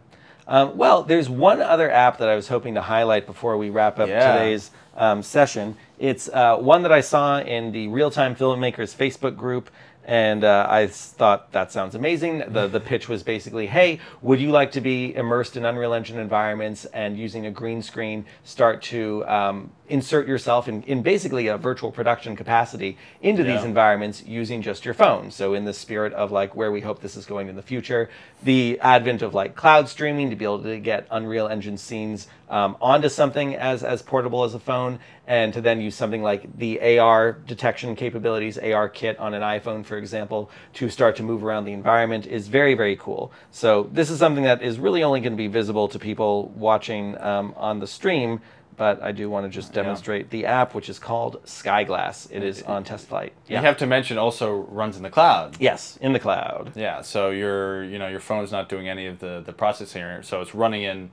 Um, well, there's one other app that I was hoping to highlight before we wrap up Yeah. today's um, session. It's uh, one that I saw in the Real Time Filmmakers Facebook group And uh, I thought that sounds amazing. The the pitch was basically, hey, would you like to be immersed in Unreal Engine environments and using a green screen start to um, insert yourself in, in basically a virtual production capacity into these environments using just your phone. So in the spirit of like where we hope this is going in the future, the advent of like cloud streaming to be able to get Unreal Engine scenes um, onto something as as portable as a phone, and to then use something like the AR detection capabilities, AR kit on an iPhone, for example, to start to move around the environment is very very cool. So this is something that is really only going to be visible to people watching um, on the stream. But I do want to just demonstrate the app, which is called Skyglass. It is on test flight. You have to mention also runs in the cloud. Yes, in the cloud. Yeah, so your you know your phone's not doing any of the the processing, so it's running in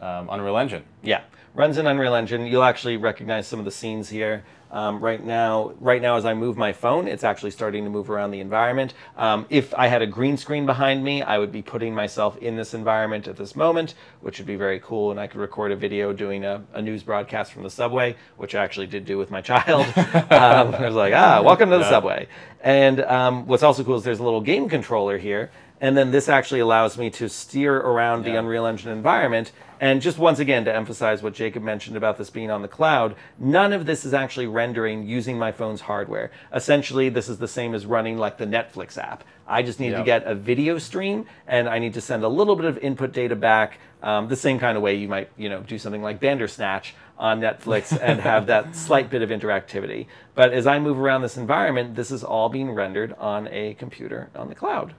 um, Unreal Engine. Yeah, runs in Unreal Engine. You'll actually recognize some of the scenes here. Um, right now, right now, as I move my phone, it's actually starting to move around the environment. Um, if I had a green screen behind me, I would be putting myself in this environment at this moment, which would be very cool. And I could record a video doing a, a news broadcast from the subway, which I actually did do with my child. um, I was like, ah, welcome to the Yeah. subway. And um, what's also cool is there's a little game controller here. And then this actually allows me to steer around the Unreal Engine environment. And just once again, to emphasize what Jacob mentioned about this being on the cloud, none of this is actually rendering using my phone's hardware. Essentially, this is the same as running like the Netflix app. I just need to get a video stream and I need to send a little bit of input data back, um, the same kind of way you might, you know, do something like Bandersnatch on Netflix and have that slight bit of interactivity. But as I move around this environment, this is all being rendered on a computer on the cloud.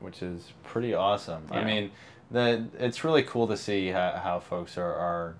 Which is pretty awesome. I mean, the it's really cool to see how, how folks are, are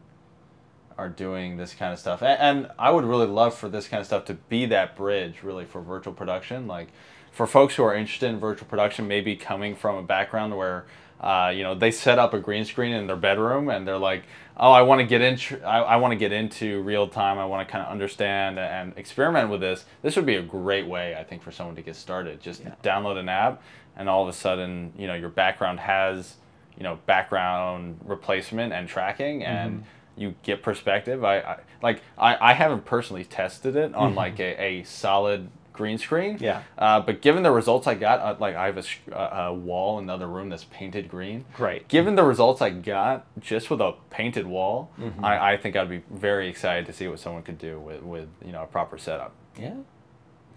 are doing this kind of stuff, and, and I would really love for this kind of stuff to be that bridge, really, for virtual production. Like, for folks who are interested in virtual production, maybe coming from a background where. Uh, you know, they set up a green screen in their bedroom, and they're like, "Oh, I want to get into, I, I want to get into real time. I want to kind of understand and experiment with this." This would be a great way, I think, for someone to get started. Just download an app, and all of a sudden, you know, your background has, you know, background replacement and tracking, and you get perspective. I, I like, I, I haven't personally tested it on like a, a solid green screen. Yeah. Uh, but given the results I got, uh, like I have a, sh- a, a wall in the other room that's painted green. Great. Given the results I got just with a painted wall, Mm-hmm. I, I think I'd be very excited to see what someone could do with, with you know a proper setup. Yeah.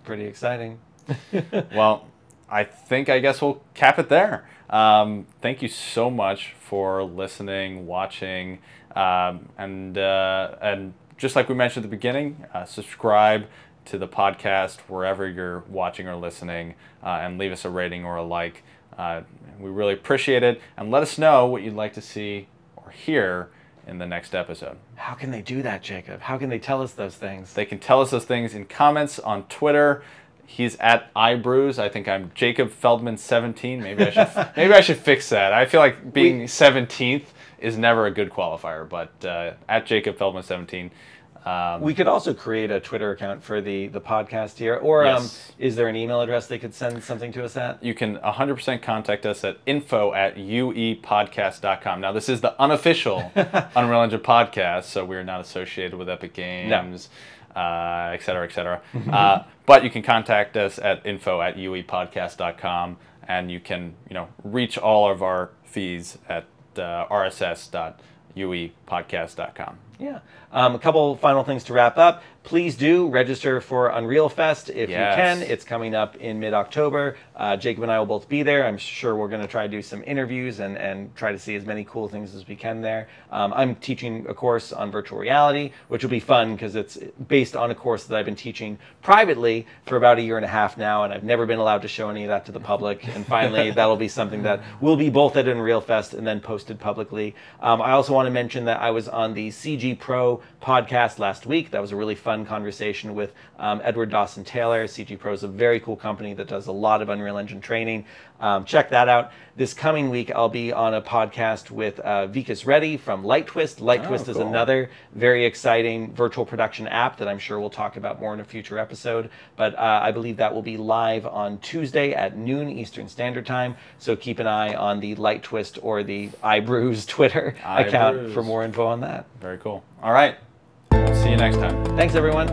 Pretty exciting. well, I think I guess we'll cap it there. Um, thank you so much for listening, watching, um, and uh, and just like we mentioned at the beginning, uh, subscribe to the podcast wherever you're watching or listening, uh, and leave us a rating or a like. Uh, we really appreciate it, and let us know what you'd like to see or hear in the next episode. How can they do that, Jacob? How can they tell us those things? They can tell us those things in comments on Twitter. He's at iBrews. I think I'm Jacob Feldman 17. Maybe I should maybe I should fix that. I feel like being We- 17th is never a good qualifier, but uh, at Jacob Feldman 17. Um, We could also create a Twitter account for the the podcast here, or um, is there an email address they could send something to us at? you can 100% contact us at info at uepodcast.com. Now, this is the unofficial Unreal Engine podcast, so we're not associated with Epic Games, uh, et cetera, et cetera. uh, but you can contact us at info at uepodcast.com, and you can, you know, reach all of our fees at uh, rss.uepodcast.com. Yeah. Um, a couple final things to wrap up. Please do register for Unreal Fest if Yes. you can. It's coming up in mid October. Uh, Jacob and I will both be there. I'm sure we're going to try to do some interviews and, and try to see as many cool things as we can there. Um, I'm teaching a course on virtual reality, which will be fun because it's based on a course that I've been teaching privately for about a year and a half now, and I've never been allowed to show any of that to the public. And finally, that'll be something that will be both at Unreal Fest and then posted publicly. Um, I also want to mention that I was on the CG Pro podcast last week. That was a really fun conversation with um, Edward Dawson Taylor. CG Pro is a very cool company that does a lot of Unreal Engine training. Um, check that out. This coming week, I'll be on a podcast with uh, Vikas Reddy from Light Twist. Light Oh, Twist is another very exciting virtual production app that I'm sure we'll talk about more in a future episode. But uh, I believe that will be live on Tuesday at noon Eastern Standard Time. So keep an eye on the Light Twist or the iBrews Twitter account iBrews. for more info on that. Very cool. All right. See you next time. Thanks, everyone.